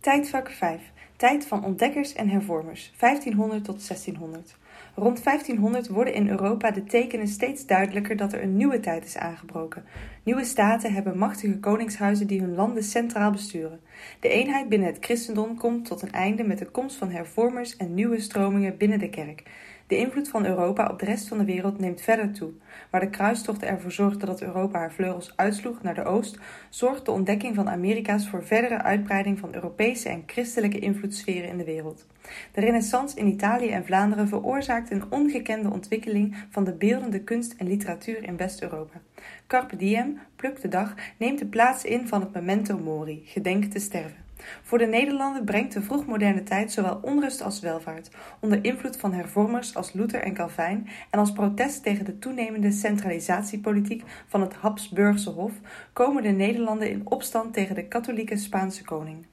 Tijdvak 5. Tijd van ontdekkers en hervormers, 1500 tot 1600. Rond 1500 worden in Europa de tekenen steeds duidelijker dat er een nieuwe tijd is aangebroken. Nieuwe staten hebben machtige koningshuizen die hun landen centraal besturen. De eenheid binnen het christendom komt tot een einde met de komst van hervormers en nieuwe stromingen binnen de kerk. De invloed van Europa op de rest van de wereld neemt verder toe. Waar de kruistochten ervoor zorgden dat Europa haar vleugels uitsloeg naar de oost, zorgt de ontdekking van Amerika's voor verdere uitbreiding van Europese en christelijke invloedssferen in de wereld. De renaissance in Italië en Vlaanderen veroorzaakt een ongekende ontwikkeling van de beeldende kunst en literatuur in West-Europa. Carpe diem, pluk de dag, neemt de plaats in van het memento mori, gedenk te sterven. Voor de Nederlanden brengt de vroegmoderne tijd zowel onrust als welvaart, onder invloed van hervormers als Luther en Calvijn en als protest tegen de toenemende centralisatiepolitiek van het Habsburgse Hof, komen de Nederlanden in opstand tegen de katholieke Spaanse koning.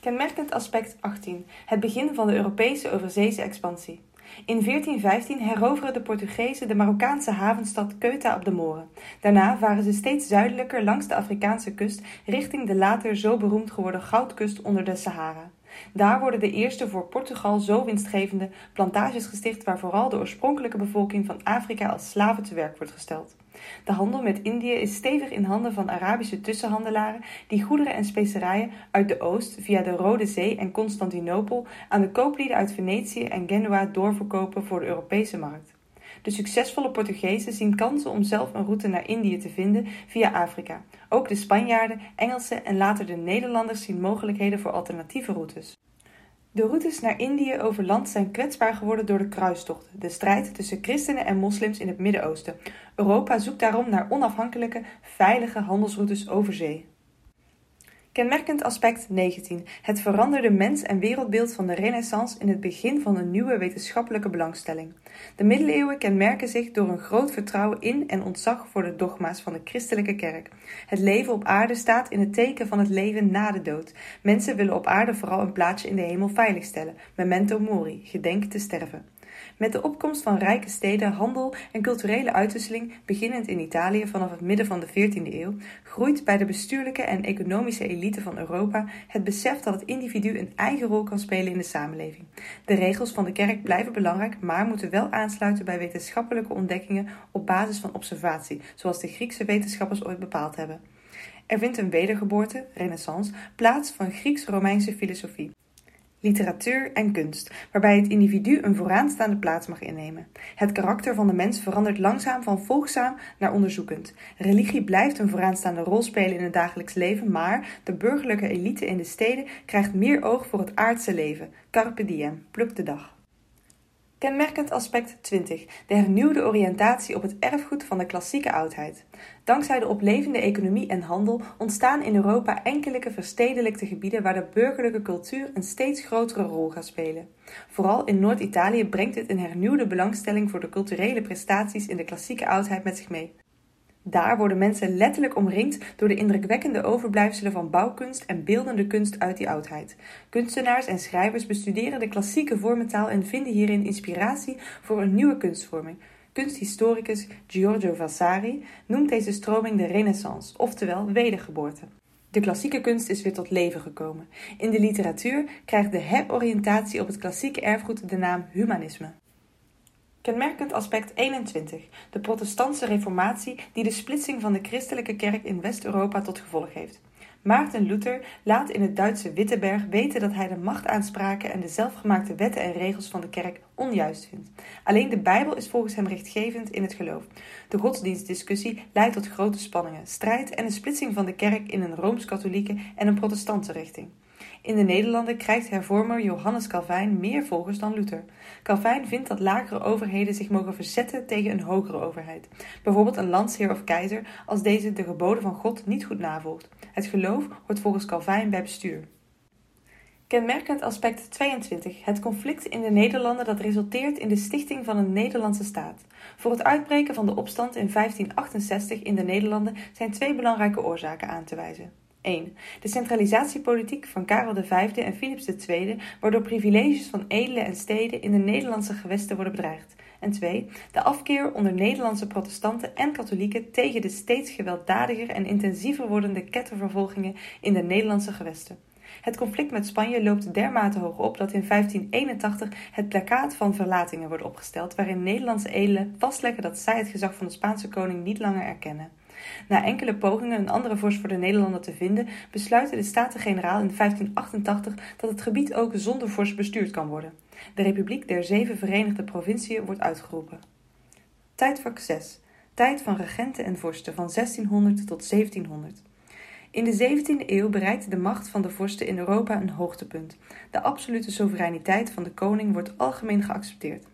Kenmerkend aspect 18: het begin van de Europese overzeese expansie. In 1415 heroveren de Portugezen de Marokkaanse havenstad Ceuta op de Moren. Daarna varen ze steeds zuidelijker langs de Afrikaanse kust richting de later zo beroemd geworden goudkust onder de Sahara. Daar worden de eerste voor Portugal zo winstgevende plantages gesticht waar vooral de oorspronkelijke bevolking van Afrika als slaven te werk wordt gesteld. De handel met Indië is stevig in handen van Arabische tussenhandelaren die goederen en specerijen uit de oost via de Rode Zee en Constantinopel aan de kooplieden uit Venetië en Genua doorverkopen voor de Europese markt. De succesvolle Portugezen zien kansen om zelf een route naar Indië te vinden via Afrika. Ook de Spanjaarden, Engelsen en later de Nederlanders zien mogelijkheden voor alternatieve routes. De routes naar Indië over land zijn kwetsbaar geworden door de kruistochten, de strijd tussen christenen en moslims in het Midden-Oosten. Europa zoekt daarom naar onafhankelijke, veilige handelsroutes over zee. Kenmerkend aspect 19. Het veranderde mens- en wereldbeeld van de Renaissance in het begin van een nieuwe wetenschappelijke belangstelling. De middeleeuwen kenmerken zich door een groot vertrouwen in en ontzag voor de dogma's van de christelijke kerk. Het leven op aarde staat in het teken van het leven na de dood. Mensen willen op aarde vooral een plaatsje in de hemel veiligstellen. Memento mori, gedenk te sterven. Met de opkomst van rijke steden, handel en culturele uitwisseling, beginnend in Italië vanaf het midden van de 14e eeuw, groeit bij de bestuurlijke en economische elite van Europa het besef dat het individu een eigen rol kan spelen in de samenleving. De regels van de kerk blijven belangrijk, maar moeten wel aansluiten bij wetenschappelijke ontdekkingen op basis van observatie, zoals de Griekse wetenschappers ooit bepaald hebben. Er vindt een wedergeboorte, renaissance, plaats van Grieks-Romeinse filosofie literatuur en kunst, waarbij het individu een vooraanstaande plaats mag innemen. Het karakter van de mens verandert langzaam van volgzaam naar onderzoekend. Religie blijft een vooraanstaande rol spelen in het dagelijks leven, maar de burgerlijke elite in de steden krijgt meer oog voor het aardse leven. Carpe diem, pluk de dag. Kenmerkend aspect 20. De hernieuwde oriëntatie op het erfgoed van de klassieke oudheid. Dankzij de oplevende economie en handel ontstaan in Europa enkele verstedelijkte gebieden waar de burgerlijke cultuur een steeds grotere rol gaat spelen. Vooral in Noord-Italië brengt dit een hernieuwde belangstelling voor de culturele prestaties in de klassieke oudheid met zich mee. Daar worden mensen letterlijk omringd door de indrukwekkende overblijfselen van bouwkunst en beeldende kunst uit die oudheid. Kunstenaars en schrijvers bestuderen de klassieke vormentaal en vinden hierin inspiratie voor een nieuwe kunstvorming. Kunsthistoricus Giorgio Vasari noemt deze stroming de Renaissance, oftewel wedergeboorte. De klassieke kunst is weer tot leven gekomen. In de literatuur krijgt de heroriëntatie op het klassieke erfgoed de naam humanisme. Kenmerkend aspect 21. De protestantse reformatie die de splitsing van de christelijke kerk in West-Europa tot gevolg heeft. Maarten Luther laat in het Duitse Wittenberg weten dat hij de machtaanspraken en de zelfgemaakte wetten en regels van de kerk onjuist vindt. Alleen de Bijbel is volgens hem rechtgevend in het geloof. De godsdienstdiscussie leidt tot grote spanningen, strijd en een splitsing van de kerk in een rooms-katholieke en een protestantse richting. In de Nederlanden krijgt hervormer Johannes Calvijn meer volgers dan Luther. Calvijn vindt dat lagere overheden zich mogen verzetten tegen een hogere overheid. Bijvoorbeeld een landsheer of keizer als deze de geboden van God niet goed navolgt. Het geloof hoort volgens Calvijn bij bestuur. Kenmerkend aspect 22. Het conflict in de Nederlanden dat resulteert in de stichting van een Nederlandse staat. Voor het uitbreken van de opstand in 1568 in de Nederlanden zijn twee belangrijke oorzaken aan te wijzen. 1. De centralisatiepolitiek van Karel V en Philips II, waardoor privileges van edelen en steden in de Nederlandse gewesten worden bedreigd. En 2. De afkeer onder Nederlandse protestanten en katholieken tegen de steeds gewelddadiger en intensiever wordende kettervervolgingen in de Nederlandse gewesten. Het conflict met Spanje loopt dermate hoog op dat in 1581 het plakkaat van verlatingen wordt opgesteld, waarin Nederlandse edelen vastleggen dat zij het gezag van de Spaanse koning niet langer erkennen. Na enkele pogingen een andere vorst voor de Nederlanden te vinden, besluiten de Staten-Generaal in 1588 dat het gebied ook zonder vorst bestuurd kan worden. De Republiek der Zeven Verenigde Provinciën wordt uitgeroepen. Tijdvak 6. Tijd van regenten en vorsten van 1600 tot 1700. In de 17e eeuw bereikt de macht van de vorsten in Europa een hoogtepunt. De absolute soevereiniteit van de koning wordt algemeen geaccepteerd.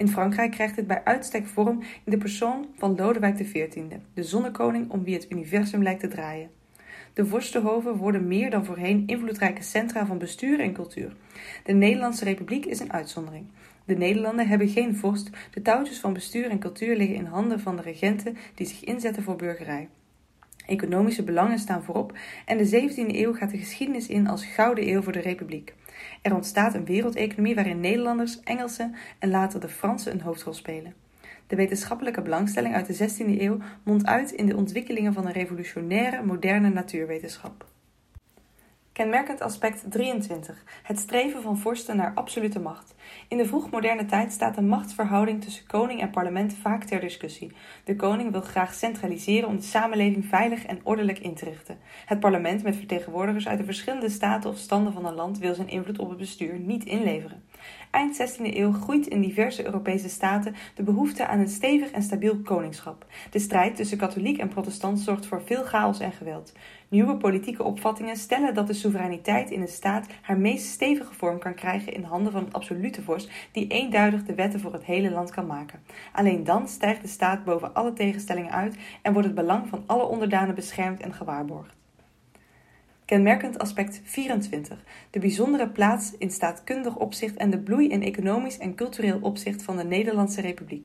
In Frankrijk krijgt het bij uitstek vorm in de persoon van Lodewijk XIV, de zonnekoning om wie het universum lijkt te draaien. De vorstenhoven worden meer dan voorheen invloedrijke centra van bestuur en cultuur. De Nederlandse Republiek is een uitzondering. De Nederlanden hebben geen vorst, de touwtjes van bestuur en cultuur liggen in handen van de regenten die zich inzetten voor burgerij. Economische belangen staan voorop en de 17e eeuw gaat de geschiedenis in als gouden eeuw voor de Republiek. Er ontstaat een wereldeconomie waarin Nederlanders, Engelsen en later de Fransen een hoofdrol spelen. De wetenschappelijke belangstelling uit de 16e eeuw mondt uit in de ontwikkelingen van een revolutionaire, moderne natuurwetenschap. Kenmerkend aspect 23. Het streven van vorsten naar absolute macht. In de vroegmoderne tijd staat de machtsverhouding tussen koning en parlement vaak ter discussie. De koning wil graag centraliseren om de samenleving veilig en ordelijk in te richten. Het parlement met vertegenwoordigers uit de verschillende staten of standen van een land wil zijn invloed op het bestuur niet inleveren. Eind 16e eeuw groeit in diverse Europese staten de behoefte aan een stevig en stabiel koningschap. De strijd tussen katholiek en protestant zorgt voor veel chaos en geweld. Nieuwe politieke opvattingen stellen dat de soevereiniteit in een staat haar meest stevige vorm kan krijgen in handen van een absolute vorst die eenduidig de wetten voor het hele land kan maken. Alleen dan stijgt de staat boven alle tegenstellingen uit en wordt het belang van alle onderdanen beschermd en gewaarborgd. Kenmerkend aspect 24. De bijzondere plaats in staatkundig opzicht en de bloei in economisch en cultureel opzicht van de Nederlandse Republiek.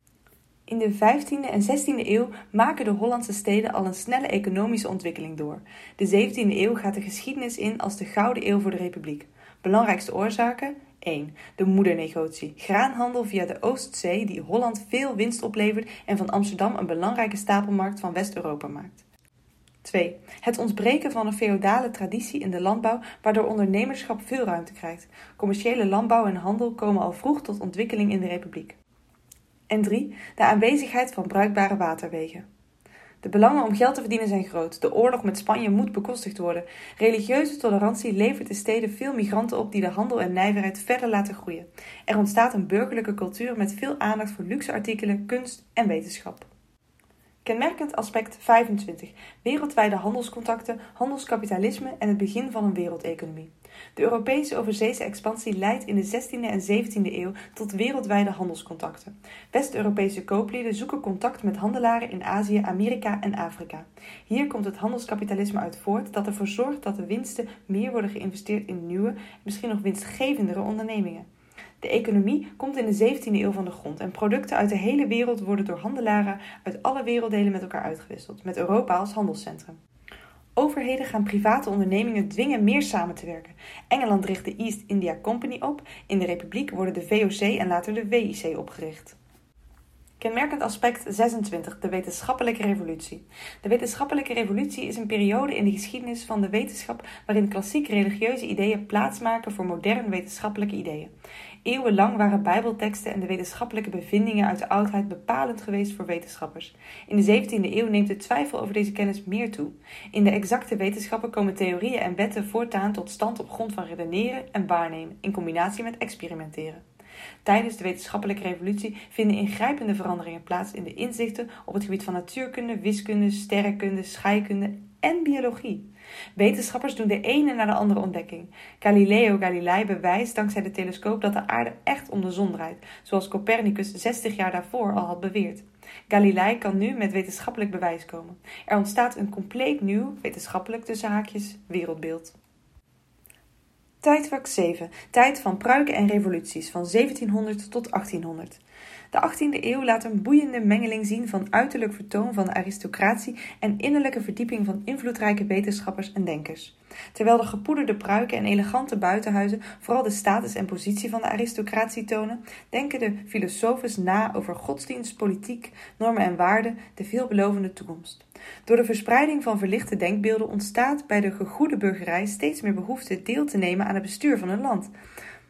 In de 15e en 16e eeuw maken de Hollandse steden al een snelle economische ontwikkeling door. De 17e eeuw gaat de geschiedenis in als de Gouden Eeuw voor de Republiek. Belangrijkste oorzaken: 1. De moedernegotie. Graanhandel via de Oostzee die Holland veel winst oplevert en van Amsterdam een belangrijke stapelmarkt van West-Europa maakt. 2. Het ontbreken van een feodale traditie in de landbouw, waardoor ondernemerschap veel ruimte krijgt. Commerciële landbouw en handel komen al vroeg tot ontwikkeling in de Republiek. En 3. De aanwezigheid van bruikbare waterwegen. De belangen om geld te verdienen zijn groot. De oorlog met Spanje moet bekostigd worden. Religieuze tolerantie levert de steden veel migranten op die de handel en nijverheid verder laten groeien. Er ontstaat een burgerlijke cultuur met veel aandacht voor luxe artikelen, kunst en wetenschap. Kenmerkend aspect 25. Wereldwijde handelscontacten, handelskapitalisme en het begin van een wereldeconomie. De Europese overzeese expansie leidt in de 16e en 17e eeuw tot wereldwijde handelscontacten. West-Europese kooplieden zoeken contact met handelaren in Azië, Amerika en Afrika. Hier komt het handelskapitalisme uit voort dat ervoor zorgt dat de winsten meer worden geïnvesteerd in nieuwe, misschien nog winstgevendere ondernemingen. De economie komt in de 17e eeuw van de grond en producten uit de hele wereld worden door handelaren uit alle werelddelen met elkaar uitgewisseld, met Europa als handelscentrum. Overheden gaan private ondernemingen dwingen meer samen te werken. Engeland richt de East India Company op, in de Republiek worden de VOC en later de WIC opgericht. Kenmerkend aspect 26. De wetenschappelijke revolutie. De wetenschappelijke revolutie is een periode in de geschiedenis van de wetenschap waarin klassiek religieuze ideeën plaatsmaken voor moderne wetenschappelijke ideeën. Eeuwenlang waren bijbelteksten en de wetenschappelijke bevindingen uit de oudheid bepalend geweest voor wetenschappers. In de 17e eeuw neemt de twijfel over deze kennis meer toe. In de exacte wetenschappen komen theorieën en wetten voortaan tot stand op grond van redeneren en waarnemen, in combinatie met experimenteren. Tijdens de wetenschappelijke revolutie vinden ingrijpende veranderingen plaats in de inzichten op het gebied van natuurkunde, wiskunde, sterrenkunde, scheikunde en biologie. Wetenschappers doen de ene na de andere ontdekking. Galileo Galilei bewijst dankzij de telescoop dat de aarde echt om de zon draait, zoals Copernicus 60 jaar daarvoor al had beweerd. Galilei kan nu met wetenschappelijk bewijs komen. Er ontstaat een compleet nieuw, wetenschappelijk tussen haakjes, wereldbeeld. Tijdvak 7. Tijd van pruiken en revoluties van 1700 tot 1800. De 18e eeuw laat een boeiende mengeling zien van uiterlijk vertoon van de aristocratie en innerlijke verdieping van invloedrijke wetenschappers en denkers. Terwijl de gepoederde pruiken en elegante buitenhuizen vooral de status en positie van de aristocratie tonen, denken de filosofen na over godsdienst, politiek, normen en waarden, de veelbelovende toekomst. Door de verspreiding van verlichte denkbeelden ontstaat bij de gegoede burgerij steeds meer behoefte deel te nemen aan het bestuur van een land.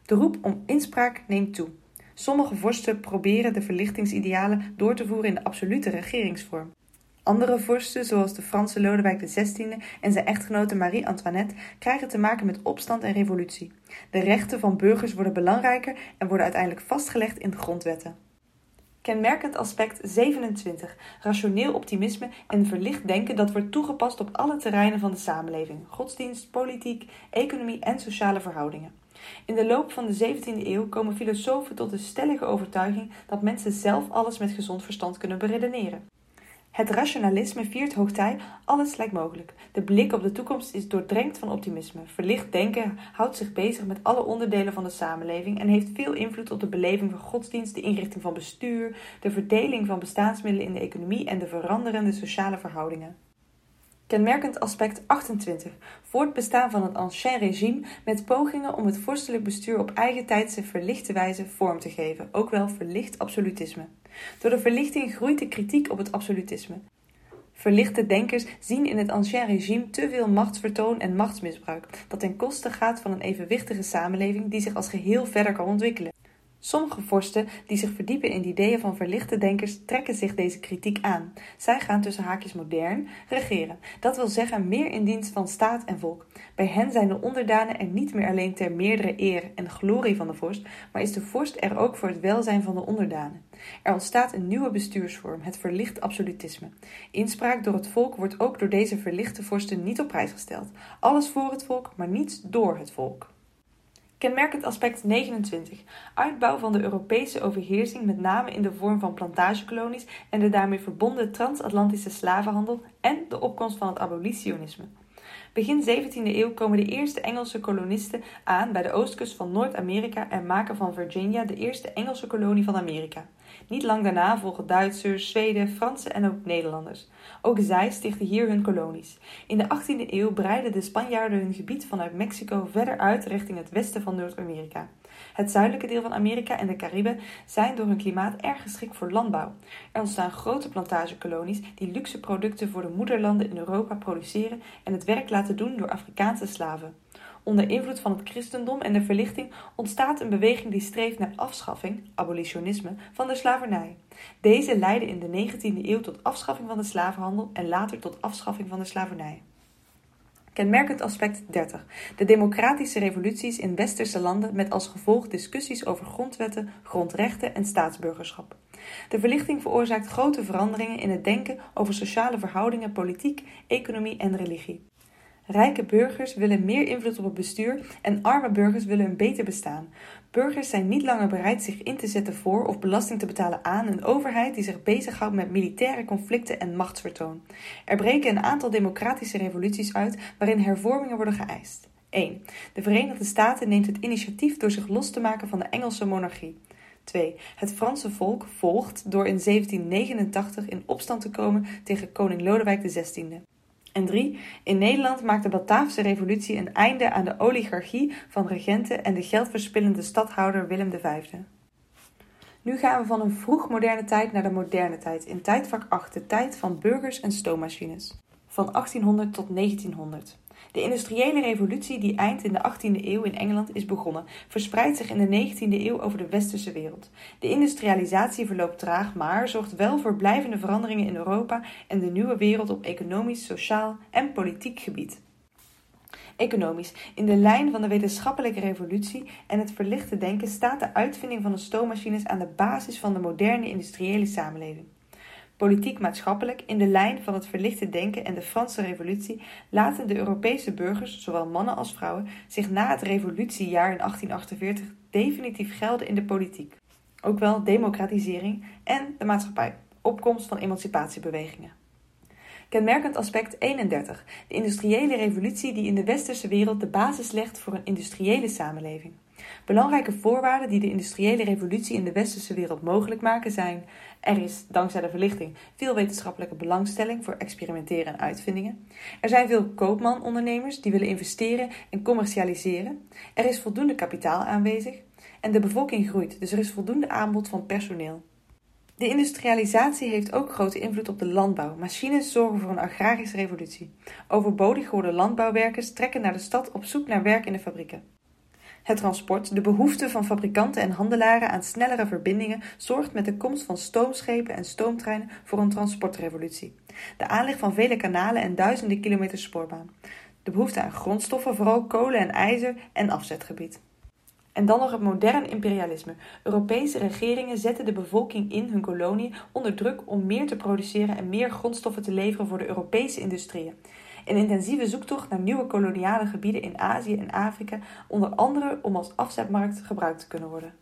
De roep om inspraak neemt toe. Sommige vorsten proberen de verlichtingsidealen door te voeren in de absolute regeringsvorm. Andere vorsten, zoals de Franse Lodewijk XVI en zijn echtgenote Marie-Antoinette, krijgen te maken met opstand en revolutie. De rechten van burgers worden belangrijker en worden uiteindelijk vastgelegd in de grondwetten. Kenmerkend aspect 27. Rationeel optimisme en verlicht denken dat wordt toegepast op alle terreinen van de samenleving: godsdienst, politiek, economie en sociale verhoudingen. In de loop van de 17e eeuw komen filosofen tot de stellige overtuiging dat mensen zelf alles met gezond verstand kunnen beredeneren. Het rationalisme viert hoogtij, alles lijkt mogelijk. De blik op de toekomst is doordrenkt van optimisme. Verlicht denken houdt zich bezig met alle onderdelen van de samenleving en heeft veel invloed op de beleving van godsdienst, de inrichting van bestuur, de verdeling van bestaansmiddelen in de economie en de veranderende sociale verhoudingen. Kenmerkend aspect 28. Voortbestaan van het ancien regime met pogingen om het vorstelijk bestuur op eigen tijdse verlichte wijze vorm te geven, ook wel verlicht absolutisme. Door de verlichting groeit de kritiek op het absolutisme. Verlichte denkers zien in het ancien regime te veel machtsvertoon en machtsmisbruik, dat ten koste gaat van een evenwichtige samenleving die zich als geheel verder kan ontwikkelen. Sommige vorsten die zich verdiepen in de ideeën van verlichte denkers trekken zich deze kritiek aan. Zij gaan tussen haakjes modern regeren, dat wil zeggen meer in dienst van staat en volk. Bij hen zijn de onderdanen er niet meer alleen ter meerdere eer en glorie van de vorst, maar is de vorst er ook voor het welzijn van de onderdanen. Er ontstaat een nieuwe bestuursvorm, het verlicht absolutisme. Inspraak door het volk wordt ook door deze verlichte vorsten niet op prijs gesteld. Alles voor het volk, maar niets door het volk. Kenmerkend aspect 29. Uitbouw van de Europese overheersing, met name in de vorm van plantagekolonies en de daarmee verbonden transatlantische slavenhandel en de opkomst van het abolitionisme. Begin 17e eeuw komen de eerste Engelse kolonisten aan bij de oostkust van Noord-Amerika en maken van Virginia de eerste Engelse kolonie van Amerika. Niet lang daarna volgen Duitsers, Zweden, Fransen en ook Nederlanders. Ook zij stichten hier hun kolonies. In de 18e eeuw breidden de Spanjaarden hun gebied vanuit Mexico verder uit richting het westen van Noord-Amerika. Het zuidelijke deel van Amerika en de Cariben zijn door hun klimaat erg geschikt voor landbouw. Er ontstaan grote plantagekolonies die luxe producten voor de moederlanden in Europa produceren en het werk laten doen door Afrikaanse slaven. Onder invloed van het christendom en de verlichting ontstaat een beweging die streeft naar afschaffing, abolitionisme, van de slavernij. Deze leidde in de 19e eeuw tot afschaffing van de slavenhandel en later tot afschaffing van de slavernij. Kenmerkend aspect 30. De democratische revoluties in westerse landen met als gevolg discussies over grondwetten, grondrechten en staatsburgerschap. De verlichting veroorzaakt grote veranderingen in het denken over sociale verhoudingen, politiek, economie en religie. Rijke burgers willen meer invloed op het bestuur en arme burgers willen een beter bestaan. Burgers zijn niet langer bereid zich in te zetten voor of belasting te betalen aan een overheid die zich bezighoudt met militaire conflicten en machtsvertoon. Er breken een aantal democratische revoluties uit waarin hervormingen worden geëist. 1. De Verenigde Staten neemt het initiatief door zich los te maken van de Engelse monarchie. 2. Het Franse volk volgt door in 1789 in opstand te komen tegen koning Lodewijk XVI. En drie, in Nederland maakt de Bataafse revolutie een einde aan de oligarchie van regenten en de geldverspillende stadhouder Willem V. Nu gaan we van een vroegmoderne tijd naar de moderne tijd, in tijdvak 8, de tijd van burgers en stoommachines. Van 1800 tot 1900. De industriële revolutie die eind in de 18e eeuw in Engeland is begonnen, verspreidt zich in de 19e eeuw over de westerse wereld. De industrialisatie verloopt traag, maar zorgt wel voor blijvende veranderingen in Europa en de nieuwe wereld op economisch, sociaal en politiek gebied. Economisch. In de lijn van de wetenschappelijke revolutie en het verlichte denken staat de uitvinding van de stoommachines aan de basis van de moderne industriële samenleving. Politiek-maatschappelijk, in de lijn van het verlichte denken en de Franse Revolutie, laten de Europese burgers, zowel mannen als vrouwen, zich na het revolutiejaar in 1848 definitief gelden in de politiek. Ook wel democratisering en de maatschappij, opkomst van emancipatiebewegingen. Kenmerkend aspect 31. De industriële revolutie die in de westerse wereld de basis legt voor een industriële samenleving. Belangrijke voorwaarden die de industriële revolutie in de westerse wereld mogelijk maken zijn: er is, dankzij de verlichting, veel wetenschappelijke belangstelling voor experimenteren en uitvindingen. Er zijn veel koopman-ondernemers die willen investeren en commercialiseren. Er is voldoende kapitaal aanwezig. En de bevolking groeit, dus er is voldoende aanbod van personeel. De industrialisatie heeft ook grote invloed op de landbouw. Machines zorgen voor een agrarische revolutie. Overbodig geworden landbouwwerkers trekken naar de stad op zoek naar werk in de fabrieken. Het transport, de behoefte van fabrikanten en handelaren aan snellere verbindingen, zorgt met de komst van stoomschepen en stoomtreinen voor een transportrevolutie. De aanleg van vele kanalen en duizenden kilometers spoorbaan. De behoefte aan grondstoffen, vooral kolen en ijzer en afzetgebied. En dan nog het modern imperialisme. Europese regeringen zetten de bevolking in hun koloniën onder druk om meer te produceren en meer grondstoffen te leveren voor de Europese industrieën. Een intensieve zoektocht naar nieuwe koloniale gebieden in Azië en Afrika, onder andere om als afzetmarkt gebruikt te kunnen worden.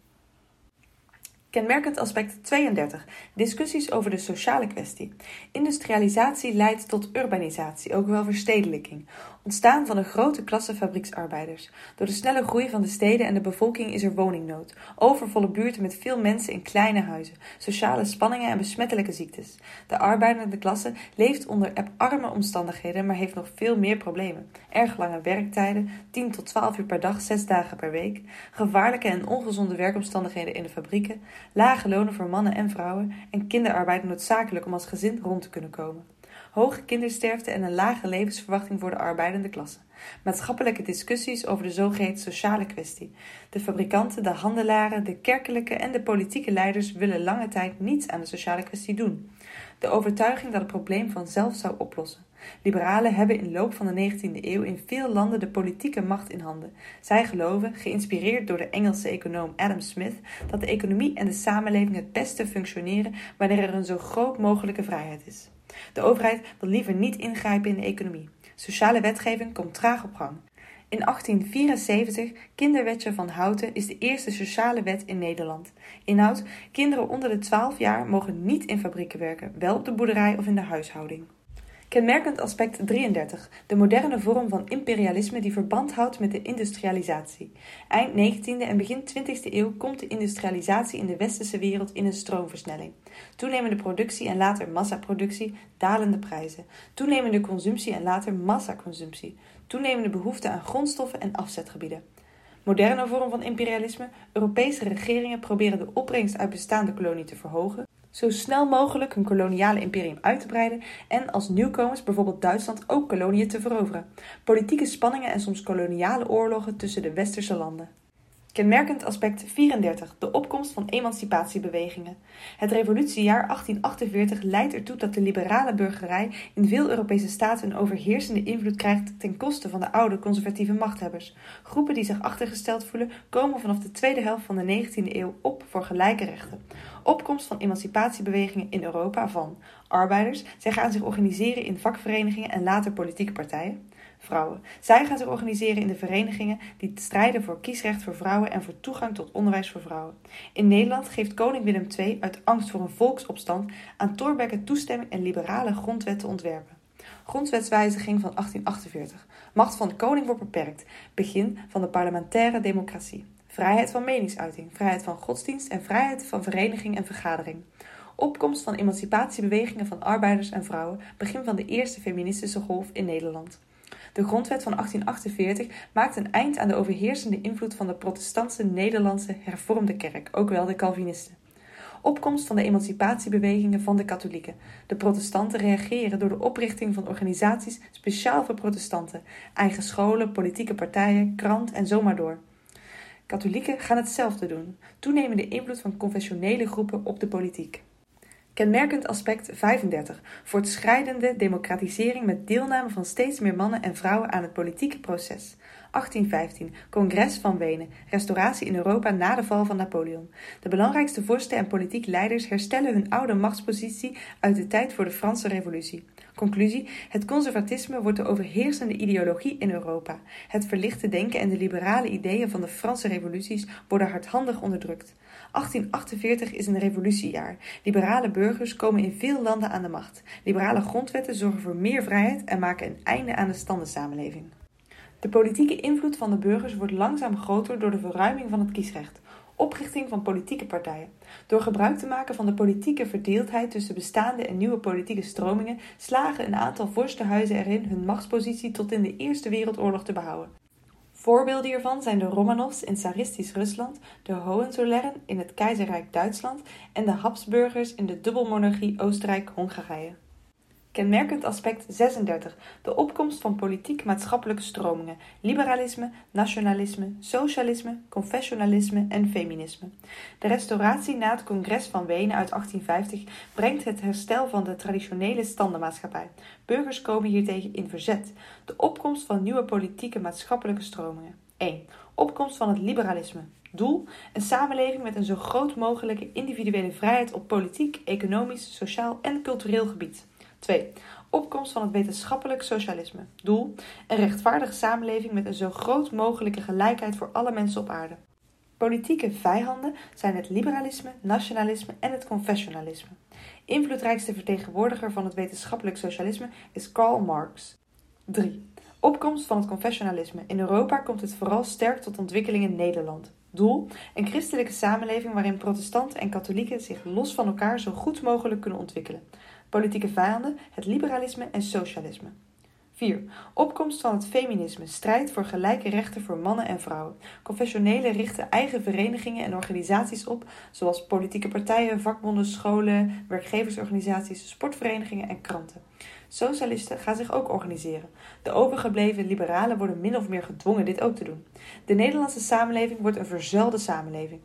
Kenmerkend aspect 32. Discussies over de sociale kwestie. Industrialisatie leidt tot urbanisatie, ook wel verstedelijking. Ontstaan van een grote klasse fabrieksarbeiders. Door de snelle groei van de steden en de bevolking is er woningnood. Overvolle buurten met veel mensen in kleine huizen. Sociale spanningen en besmettelijke ziektes. De arbeidende klasse leeft onder arme omstandigheden, maar heeft nog veel meer problemen. Erg lange werktijden, 10 tot 12 uur per dag, 6 dagen per week. Gevaarlijke en ongezonde werkomstandigheden in de fabrieken lage lonen voor mannen en vrouwen en kinderarbeid noodzakelijk om als gezin rond te kunnen komen. Hoge kindersterfte en een lage levensverwachting voor de arbeidende klasse. Maatschappelijke discussies over de zogeheten sociale kwestie. De fabrikanten, de handelaren, de kerkelijke en de politieke leiders willen lange tijd niets aan de sociale kwestie doen. De overtuiging dat het probleem vanzelf zou oplossen. Liberalen hebben in loop van de 19e eeuw in veel landen de politieke macht in handen. Zij geloven, geïnspireerd door de Engelse econoom Adam Smith, dat de economie en de samenleving het beste functioneren wanneer er een zo groot mogelijke vrijheid is. De overheid wil liever niet ingrijpen in de economie. Sociale wetgeving komt traag op gang. In 1874, Kinderwetje van Houten, is de eerste sociale wet in Nederland. Inhoud: kinderen onder de 12 jaar mogen niet in fabrieken werken, wel op de boerderij of in de huishouding. Kenmerkend aspect 33. De moderne vorm van imperialisme die verband houdt met de industrialisatie. Eind 19e en begin 20e eeuw komt de industrialisatie in de westerse wereld in een stroomversnelling. Toenemende productie en later massaproductie, dalende prijzen. Toenemende consumptie en later massaconsumptie. Toenemende behoefte aan grondstoffen en afzetgebieden. Moderne vorm van imperialisme. Europese regeringen proberen de opbrengst uit bestaande koloniën te verhogen zo snel mogelijk hun koloniale imperium uit te breiden en als nieuwkomers, bijvoorbeeld Duitsland, ook koloniën te veroveren. Politieke spanningen en soms koloniale oorlogen tussen de westerse landen. Kenmerkend aspect 34. De opkomst van emancipatiebewegingen. Het revolutiejaar 1848 leidt ertoe dat de liberale burgerij in veel Europese staten een overheersende invloed krijgt ten koste van de oude conservatieve machthebbers. Groepen die zich achtergesteld voelen komen vanaf de tweede helft van de 19e eeuw op voor gelijke rechten. Opkomst van emancipatiebewegingen in Europa van arbeiders. Zij gaan zich organiseren in vakverenigingen en later politieke partijen vrouwen. Zij gaan zich organiseren in de verenigingen die strijden voor kiesrecht voor vrouwen en voor toegang tot onderwijs voor vrouwen. In Nederland geeft koning Willem II uit angst voor een volksopstand aan Thorbecke toestemming en liberale grondwet te ontwerpen. Grondwetswijziging van 1848. Macht van de koning wordt beperkt. Begin van de parlementaire democratie. Vrijheid van meningsuiting, vrijheid van godsdienst en vrijheid van vereniging en vergadering. Opkomst van emancipatiebewegingen van arbeiders en vrouwen, begin van de eerste feministische golf in Nederland. De grondwet van 1848 maakt een eind aan de overheersende invloed van de protestantse Nederlandse hervormde kerk, ook wel de Calvinisten. Opkomst van de emancipatiebewegingen van de katholieken. De protestanten reageren door de oprichting van organisaties speciaal voor protestanten, eigen scholen, politieke partijen, krant en zomaar door. Katholieken gaan hetzelfde doen, toenemende invloed van confessionele groepen op de politiek. Kenmerkend aspect 35. Voortschrijdende democratisering met deelname van steeds meer mannen en vrouwen aan het politieke proces. 1815. Congres van Wenen. Restauratie in Europa na de val van Napoleon. De belangrijkste vorsten en politiek leiders herstellen hun oude machtspositie uit de tijd voor de Franse Revolutie. Conclusie: Het conservatisme wordt de overheersende ideologie in Europa. Het verlichte denken en de liberale ideeën van de Franse revoluties worden hardhandig onderdrukt. 1848 is een revolutiejaar. Liberale burgers komen in veel landen aan de macht. Liberale grondwetten zorgen voor meer vrijheid en maken een einde aan de standensamenleving. De politieke invloed van de burgers wordt langzaam groter door de verruiming van het kiesrecht, oprichting van politieke partijen. Door gebruik te maken van de politieke verdeeldheid tussen bestaande en nieuwe politieke stromingen slagen een aantal vorstenhuizen erin hun machtspositie tot in de Eerste Wereldoorlog te behouden. Voorbeelden hiervan zijn de Romanovs in tsaristisch Rusland, de Hohenzollern in het Keizerrijk Duitsland en de Habsburgers in de dubbelmonarchie Oostenrijk-Hongarije. Kenmerkend aspect 36. De opkomst van politiek-maatschappelijke stromingen, liberalisme, nationalisme, socialisme, confessionalisme en feminisme. De restauratie na het congres van Wenen uit 1850 brengt het herstel van de traditionele standenmaatschappij. Burgers komen hiertegen in verzet. De opkomst van nieuwe politieke maatschappelijke stromingen. 1. Opkomst van het liberalisme. Doel: een samenleving met een zo groot mogelijke individuele vrijheid op politiek, economisch, sociaal en cultureel gebied. 2. Opkomst van het wetenschappelijk socialisme. Doel: een rechtvaardige samenleving met een zo groot mogelijke gelijkheid voor alle mensen op aarde. Politieke vijanden zijn het liberalisme, nationalisme en het confessionalisme. Invloedrijkste vertegenwoordiger van het wetenschappelijk socialisme is Karl Marx. 3. Opkomst van het confessionalisme. In Europa komt het vooral sterk tot ontwikkeling in Nederland. Doel: een christelijke samenleving waarin protestanten en katholieken zich los van elkaar zo goed mogelijk kunnen ontwikkelen. Politieke vijanden, het liberalisme en socialisme. 4. Opkomst van het feminisme. Strijd voor gelijke rechten voor mannen en vrouwen. Confessionelen richten eigen verenigingen en organisaties op, zoals politieke partijen, vakbonden, scholen, werkgeversorganisaties, sportverenigingen en kranten. Socialisten gaan zich ook organiseren. De overgebleven liberalen worden min of meer gedwongen dit ook te doen. De Nederlandse samenleving wordt een verzuilde samenleving.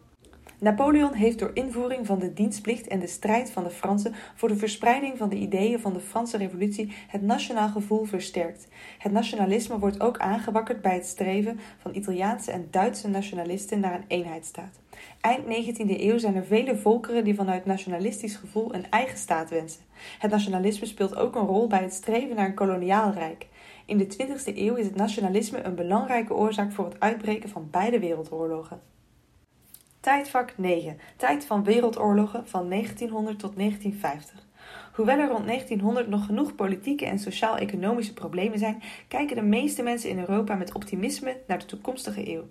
Napoleon heeft door invoering van de dienstplicht en de strijd van de Fransen voor de verspreiding van de ideeën van de Franse Revolutie het nationaal gevoel versterkt. Het nationalisme wordt ook aangewakkerd bij het streven van Italiaanse en Duitse nationalisten naar een eenheidsstaat. Eind 19e eeuw zijn er vele volkeren die vanuit nationalistisch gevoel een eigen staat wensen. Het nationalisme speelt ook een rol bij het streven naar een koloniaal rijk. In de 20e eeuw is het nationalisme een belangrijke oorzaak voor het uitbreken van beide wereldoorlogen. Tijdvak 9. Tijd van wereldoorlogen van 1900 tot 1950. Hoewel er rond 1900 nog genoeg politieke en sociaal-economische problemen zijn, kijken de meeste mensen in Europa met optimisme naar de toekomstige eeuw.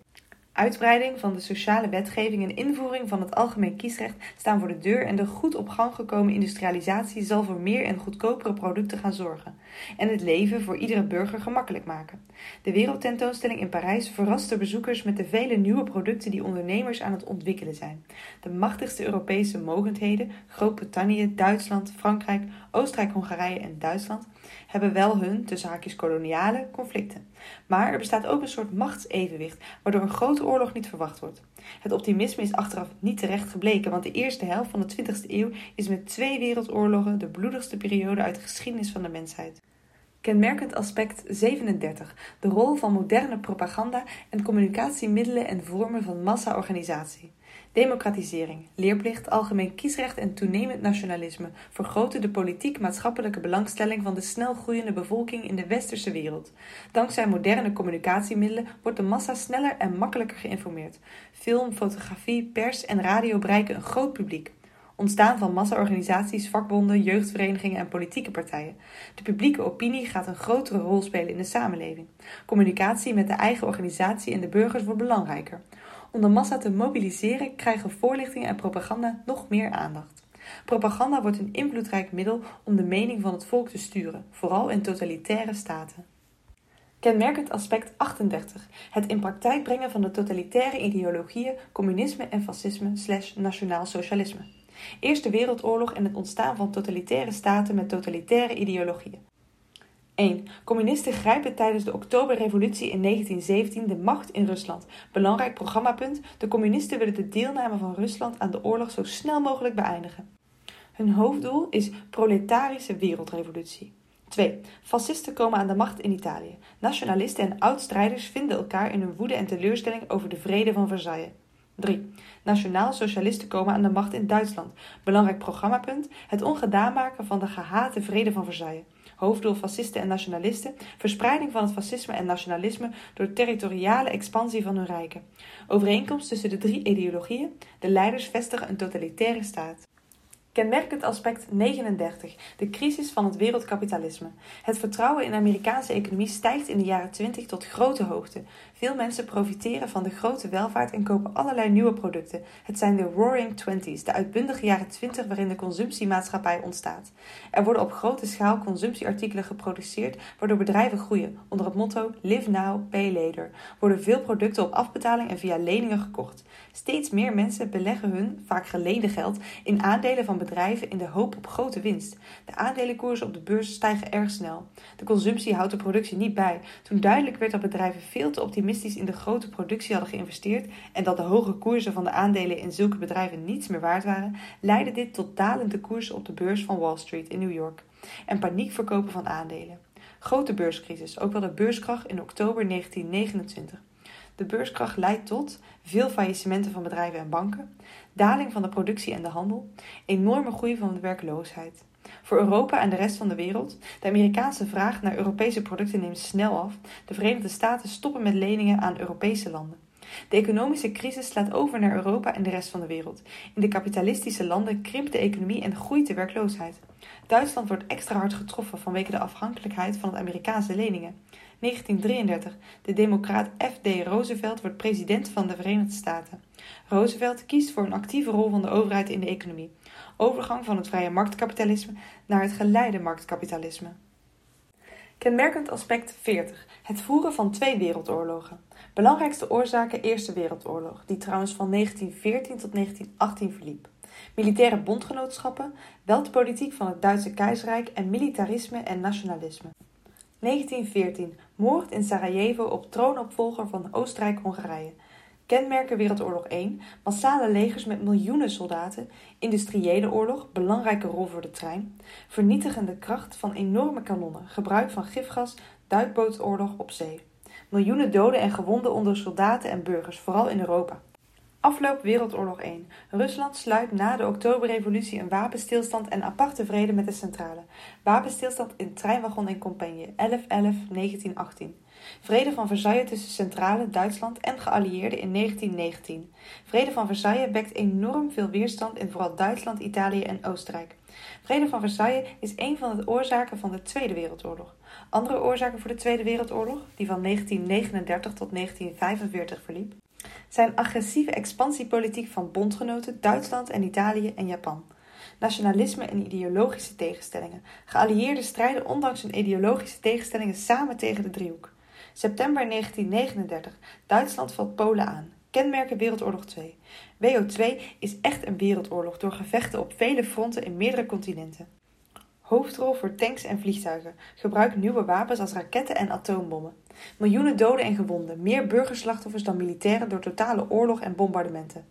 Uitbreiding van de sociale wetgeving en invoering van het algemeen kiesrecht staan voor de deur en de goed op gang gekomen industrialisatie zal voor meer en goedkopere producten gaan zorgen en het leven voor iedere burger gemakkelijk maken. De wereldtentoonstelling in Parijs verrast de bezoekers met de vele nieuwe producten die ondernemers aan het ontwikkelen zijn. De machtigste Europese mogendheden, Groot-Brittannië, Duitsland, Frankrijk, Oostenrijk, Hongarije en Duitsland, hebben wel hun, tussen haakjes koloniale, conflicten. Maar er bestaat ook een soort machtsevenwicht, waardoor een grote oorlog niet verwacht wordt. Het optimisme is achteraf niet terecht gebleken, want de eerste helft van de 20e eeuw is met twee wereldoorlogen de bloedigste periode uit de geschiedenis van de mensheid. Kenmerkend aspect 37. De rol van moderne propaganda en communicatiemiddelen en vormen van massa-organisatie. Democratisering, leerplicht, algemeen kiesrecht en toenemend nationalisme vergroten de politiek-maatschappelijke belangstelling van de snel groeiende bevolking in de westerse wereld. Dankzij moderne communicatiemiddelen wordt de massa sneller en makkelijker geïnformeerd. Film, fotografie, pers en radio bereiken een groot publiek. Ontstaan van massaorganisaties, vakbonden, jeugdverenigingen en politieke partijen. De publieke opinie gaat een grotere rol spelen in de samenleving. Communicatie met de eigen organisatie en de burgers wordt belangrijker. Om de massa te mobiliseren krijgen voorlichting en propaganda nog meer aandacht. Propaganda wordt een invloedrijk middel om de mening van het volk te sturen, vooral in totalitaire staten. Kenmerkend aspect 38. Het in praktijk brengen van de totalitaire ideologieën, communisme en fascisme slash nationaal socialisme. Eerste Wereldoorlog en het ontstaan van totalitaire staten met totalitaire ideologieën. 1. Communisten grijpen tijdens de Oktoberrevolutie in 1917 de macht in Rusland. Belangrijk programmapunt: de communisten willen de deelname van Rusland aan de oorlog zo snel mogelijk beëindigen. Hun hoofddoel is proletarische wereldrevolutie. 2. Fascisten komen aan de macht in Italië. Nationalisten en oud-strijders vinden elkaar in hun woede en teleurstelling over de vrede van Versailles. 3. Nationaal-socialisten komen aan de macht in Duitsland. Belangrijk programmapunt: het ongedaan maken van de gehate vrede van Versailles hoofddoel fascisten en nationalisten, verspreiding van het fascisme en nationalisme door territoriale expansie van hun rijken. Overeenkomst tussen de drie ideologieën, de leiders vestigen een totalitaire staat. Kenmerkend aspect 39. De crisis van het wereldkapitalisme. Het vertrouwen in de Amerikaanse economie stijgt in de jaren 20 tot grote hoogte. Veel mensen profiteren van de grote welvaart en kopen allerlei nieuwe producten. Het zijn de Roaring Twenties, de uitbundige jaren 20 waarin de consumptiemaatschappij ontstaat. Er worden op grote schaal consumptieartikelen geproduceerd, waardoor bedrijven groeien. Onder het motto Live Now, Pay Later worden veel producten op afbetaling en via leningen gekocht. Steeds meer mensen beleggen hun, vaak geleende geld, in aandelen van bedrijven in de hoop op grote winst. De aandelenkoersen op de beurs stijgen erg snel. De consumptie houdt de productie niet bij. Toen duidelijk werd dat bedrijven veel te optimistisch in de grote productie hadden geïnvesteerd en dat de hoge koersen van de aandelen in zulke bedrijven niets meer waard waren, leidde dit tot dalende koersen op de beurs van Wall Street in New York en paniekverkopen van aandelen. Grote beurscrisis, ook wel de beurskracht in oktober 1929. De beurskracht leidt tot veel faillissementen van bedrijven en banken, daling van de productie en de handel, enorme groei van de werkloosheid. Voor Europa en de rest van de wereld, de Amerikaanse vraag naar Europese producten neemt snel af. De Verenigde Staten stoppen met leningen aan Europese landen. De economische crisis slaat over naar Europa en de rest van de wereld. In de kapitalistische landen krimpt de economie en groeit de werkloosheid. Duitsland wordt extra hard getroffen vanwege de afhankelijkheid van het Amerikaanse leningen. 1933. De democraat F.D. Roosevelt wordt president van de Verenigde Staten. Roosevelt kiest voor een actieve rol van de overheid in de economie. Overgang van het vrije marktkapitalisme naar het geleide marktkapitalisme. Kenmerkend aspect 40. Het voeren van twee wereldoorlogen. Belangrijkste oorzaken Eerste Wereldoorlog, die trouwens van 1914 tot 1918 verliep. Militaire bondgenootschappen, weltpolitiek van het Duitse keizerrijk en militarisme en nationalisme. 1914. Moord in Sarajevo op troonopvolger van Oostenrijk-Hongarije. Kenmerken Wereldoorlog 1. Massale legers met miljoenen soldaten. Industriële oorlog, belangrijke rol voor de trein. Vernietigende kracht van enorme kanonnen. Gebruik van gifgas, duikbootoorlog op zee. Miljoenen doden en gewonden onder soldaten en burgers, vooral in Europa. Afloop Wereldoorlog 1. Rusland sluit na de Oktoberrevolutie een wapenstilstand en aparte vrede met de centrale. Wapenstilstand in treinwagon en compagnie 11-11-1918. Vrede van Versailles tussen centrale Duitsland en geallieerden in 1919. Vrede van Versailles wekt enorm veel weerstand in vooral Duitsland, Italië en Oostenrijk. Vrede van Versailles is een van de oorzaken van de Tweede Wereldoorlog. Andere oorzaken voor de Tweede Wereldoorlog, die van 1939 tot 1945 verliep, zijn agressieve expansiepolitiek van bondgenoten Duitsland en Italië en Japan. Nationalisme en ideologische tegenstellingen. Geallieerden strijden ondanks hun ideologische tegenstellingen samen tegen de driehoek. September 1939. Duitsland valt Polen aan. Kenmerken Wereldoorlog 2. WO2 is echt een wereldoorlog door gevechten op vele fronten in meerdere continenten. Hoofdrol voor tanks en vliegtuigen. Gebruik nieuwe wapens als raketten en atoombommen. Miljoenen doden en gewonden. Meer burgerslachtoffers dan militairen door totale oorlog en bombardementen.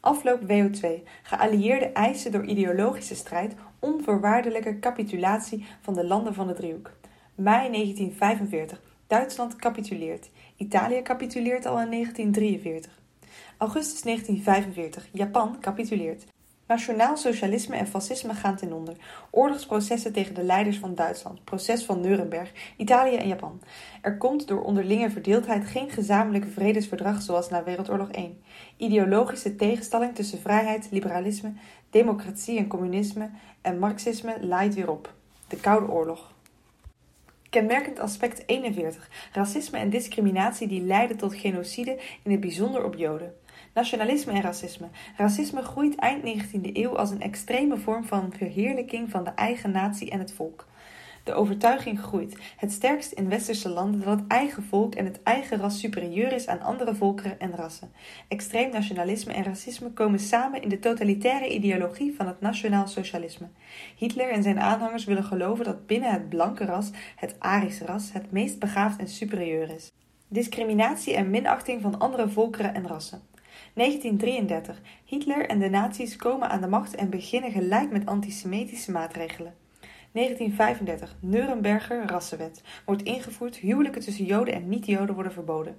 Afloop WO2. Geallieerde eisen door ideologische strijd onvoorwaardelijke capitulatie van de landen van de driehoek. Mei 1945. Duitsland capituleert. Italië capituleert al in 1943. Augustus 1945. Japan capituleert. Nationaal socialisme en fascisme gaan ten onder. Oorlogsprocessen tegen de leiders van Duitsland. Proces van Nuremberg, Italië en Japan. Er komt door onderlinge verdeeldheid geen gezamenlijk vredesverdrag zoals na Wereldoorlog 1. Ideologische tegenstelling tussen vrijheid, liberalisme, democratie en communisme en marxisme laait weer op. De Koude Oorlog. Kenmerkend aspect 41. Racisme en discriminatie die leiden tot genocide, in het bijzonder op Joden. Nationalisme en racisme. Racisme groeit eind 19e eeuw als een extreme vorm van verheerlijking van de eigen natie en het volk. De overtuiging groeit, het sterkst in westerse landen, dat het eigen volk en het eigen ras superieur is aan andere volkeren en rassen. Extreem nationalisme en racisme komen samen in de totalitaire ideologie van het nationaal socialisme. Hitler en zijn aanhangers willen geloven dat binnen het blanke ras, het Arische ras, het meest begaafd en superieur is. Discriminatie en minachting van andere volkeren en rassen. 1933. Hitler en de nazi's komen aan de macht en beginnen gelijk met antisemitische maatregelen. 1935. Nuremberger rassenwet. Wordt ingevoerd, huwelijken tussen Joden en niet-Joden worden verboden.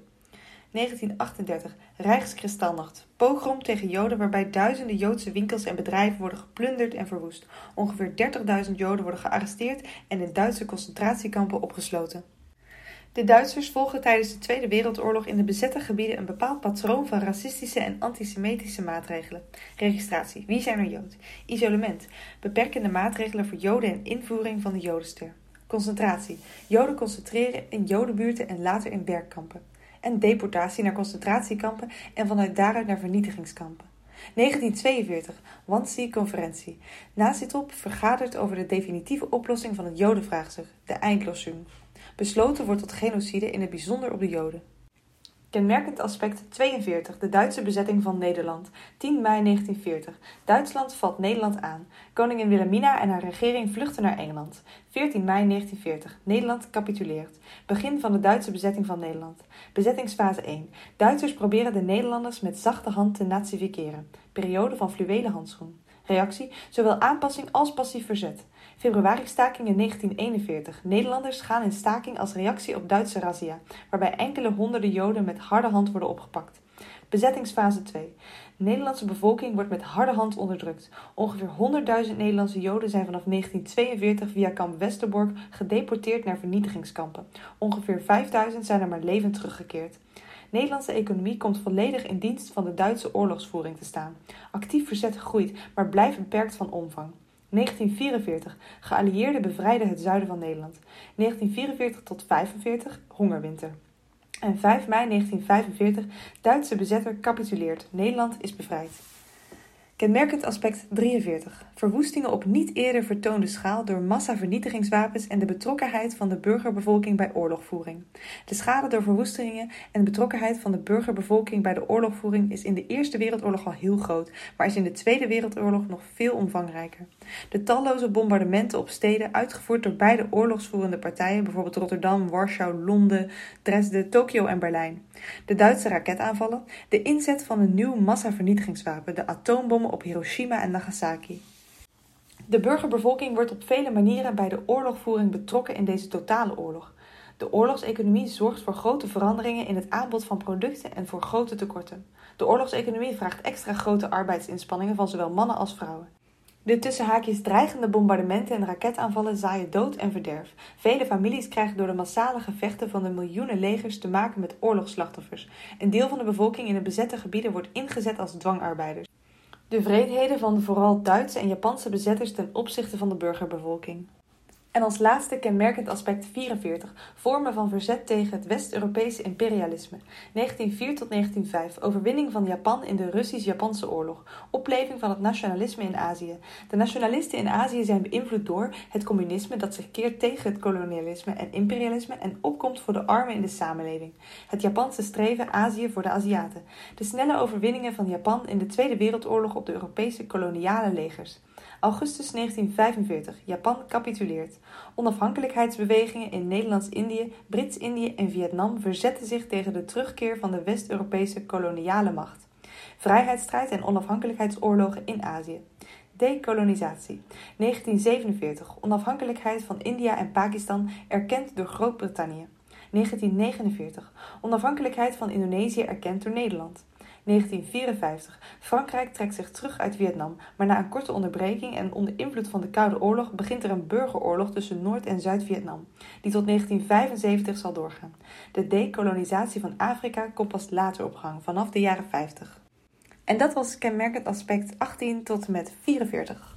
1938. Rijkskristalnacht. Pogrom tegen Joden waarbij duizenden Joodse winkels en bedrijven worden geplunderd en verwoest. Ongeveer 30.000 Joden worden gearresteerd en in Duitse concentratiekampen opgesloten. De Duitsers volgen tijdens de Tweede Wereldoorlog in de bezette gebieden een bepaald patroon van racistische en antisemitische maatregelen. Registratie. Wie zijn er Jood? Isolement. Beperkende maatregelen voor Joden en invoering van de Jodenster. Concentratie. Joden concentreren in Jodenbuurten en later in werkkampen. En deportatie naar concentratiekampen en vanuit daaruit naar vernietigingskampen. 1942. Wannsee-conferentie. Nazi-top vergadert over de definitieve oplossing van het Jodenvraagstuk, de Eindlossing. Besloten wordt tot genocide in het bijzonder op de Joden. Kenmerkend aspect 42. De Duitse bezetting van Nederland. 10 mei 1940. Duitsland valt Nederland aan. Koningin Wilhelmina en haar regering vluchten naar Engeland. 14 mei 1940. Nederland capituleert. Begin van de Duitse bezetting van Nederland. Bezettingsfase 1. Duitsers proberen de Nederlanders met zachte hand te nazificeren. Periode van fluwelen handschoen. Reactie: zowel aanpassing als passief verzet. Februari-staking in 1941. Nederlanders gaan in staking als reactie op Duitse razzia, waarbij enkele honderden Joden met harde hand worden opgepakt. Bezettingsfase 2. De Nederlandse bevolking wordt met harde hand onderdrukt. Ongeveer 100.000 Nederlandse Joden zijn vanaf 1942 via kamp Westerbork gedeporteerd naar vernietigingskampen. Ongeveer 5.000 zijn er maar levend teruggekeerd. Nederlandse economie komt volledig in dienst van de Duitse oorlogsvoering te staan. Actief verzet groeit, maar blijft beperkt van omvang. 1944. Geallieerden bevrijden het zuiden van Nederland. 1944 tot 45. Hongerwinter. En 5 mei 1945. Duitse bezetter capituleert. Nederland is bevrijd. Kenmerkend aspect 43. Verwoestingen op niet eerder vertoonde schaal door massavernietigingswapens en de betrokkenheid van de burgerbevolking bij oorlogvoering. De schade door verwoestingen en de betrokkenheid van de burgerbevolking bij de oorlogvoering is in de Eerste Wereldoorlog al heel groot, maar is in de Tweede Wereldoorlog nog veel omvangrijker. De talloze bombardementen op steden, uitgevoerd door beide oorlogsvoerende partijen, bijvoorbeeld Rotterdam, Warschau, Londen, Dresden, Tokio en Berlijn. De Duitse raketaanvallen, de inzet van een nieuw massavernietigingswapen, de atoombom op Hiroshima en Nagasaki. De burgerbevolking wordt op vele manieren bij de oorlogvoering betrokken in deze totale oorlog. De oorlogseconomie zorgt voor grote veranderingen in het aanbod van producten en voor grote tekorten. De oorlogseconomie vraagt extra grote arbeidsinspanningen van zowel mannen als vrouwen. De tussen haakjes dreigende bombardementen en raketaanvallen zaaien dood en verderf. Vele families krijgen door de massale gevechten van de miljoenen legers te maken met oorlogsslachtoffers. Een deel van de bevolking in de bezette gebieden wordt ingezet als dwangarbeiders. De vreedheden van de vooral Duitse en Japanse bezetters ten opzichte van de burgerbevolking. En als laatste kenmerkend aspect 44, vormen van verzet tegen het West-Europese imperialisme. 1904 tot 1905, overwinning van Japan in de Russisch-Japanse oorlog, opleving van het nationalisme in Azië. De nationalisten in Azië zijn beïnvloed door het communisme dat zich keert tegen het kolonialisme en imperialisme en opkomt voor de armen in de samenleving. Het Japanse streven Azië voor de Aziaten. De snelle overwinningen van Japan in de Tweede Wereldoorlog op de Europese koloniale legers. Augustus 1945. Japan capituleert. Onafhankelijkheidsbewegingen in Nederlands-Indië, Brits-Indië en Vietnam verzetten zich tegen de terugkeer van de West-Europese koloniale macht. Vrijheidsstrijd en onafhankelijkheidsoorlogen in Azië. Dekolonisatie. 1947. Onafhankelijkheid van India en Pakistan erkend door Groot-Brittannië. 1949. Onafhankelijkheid van Indonesië erkend door Nederland. 1954. Frankrijk trekt zich terug uit Vietnam, maar na een korte onderbreking en onder invloed van de Koude Oorlog begint er een burgeroorlog tussen Noord- en Zuid-Vietnam, die tot 1975 zal doorgaan. De dekolonisatie van Afrika komt pas later op gang, vanaf de jaren 50. En dat was kenmerkend aspect 18 tot en met 44.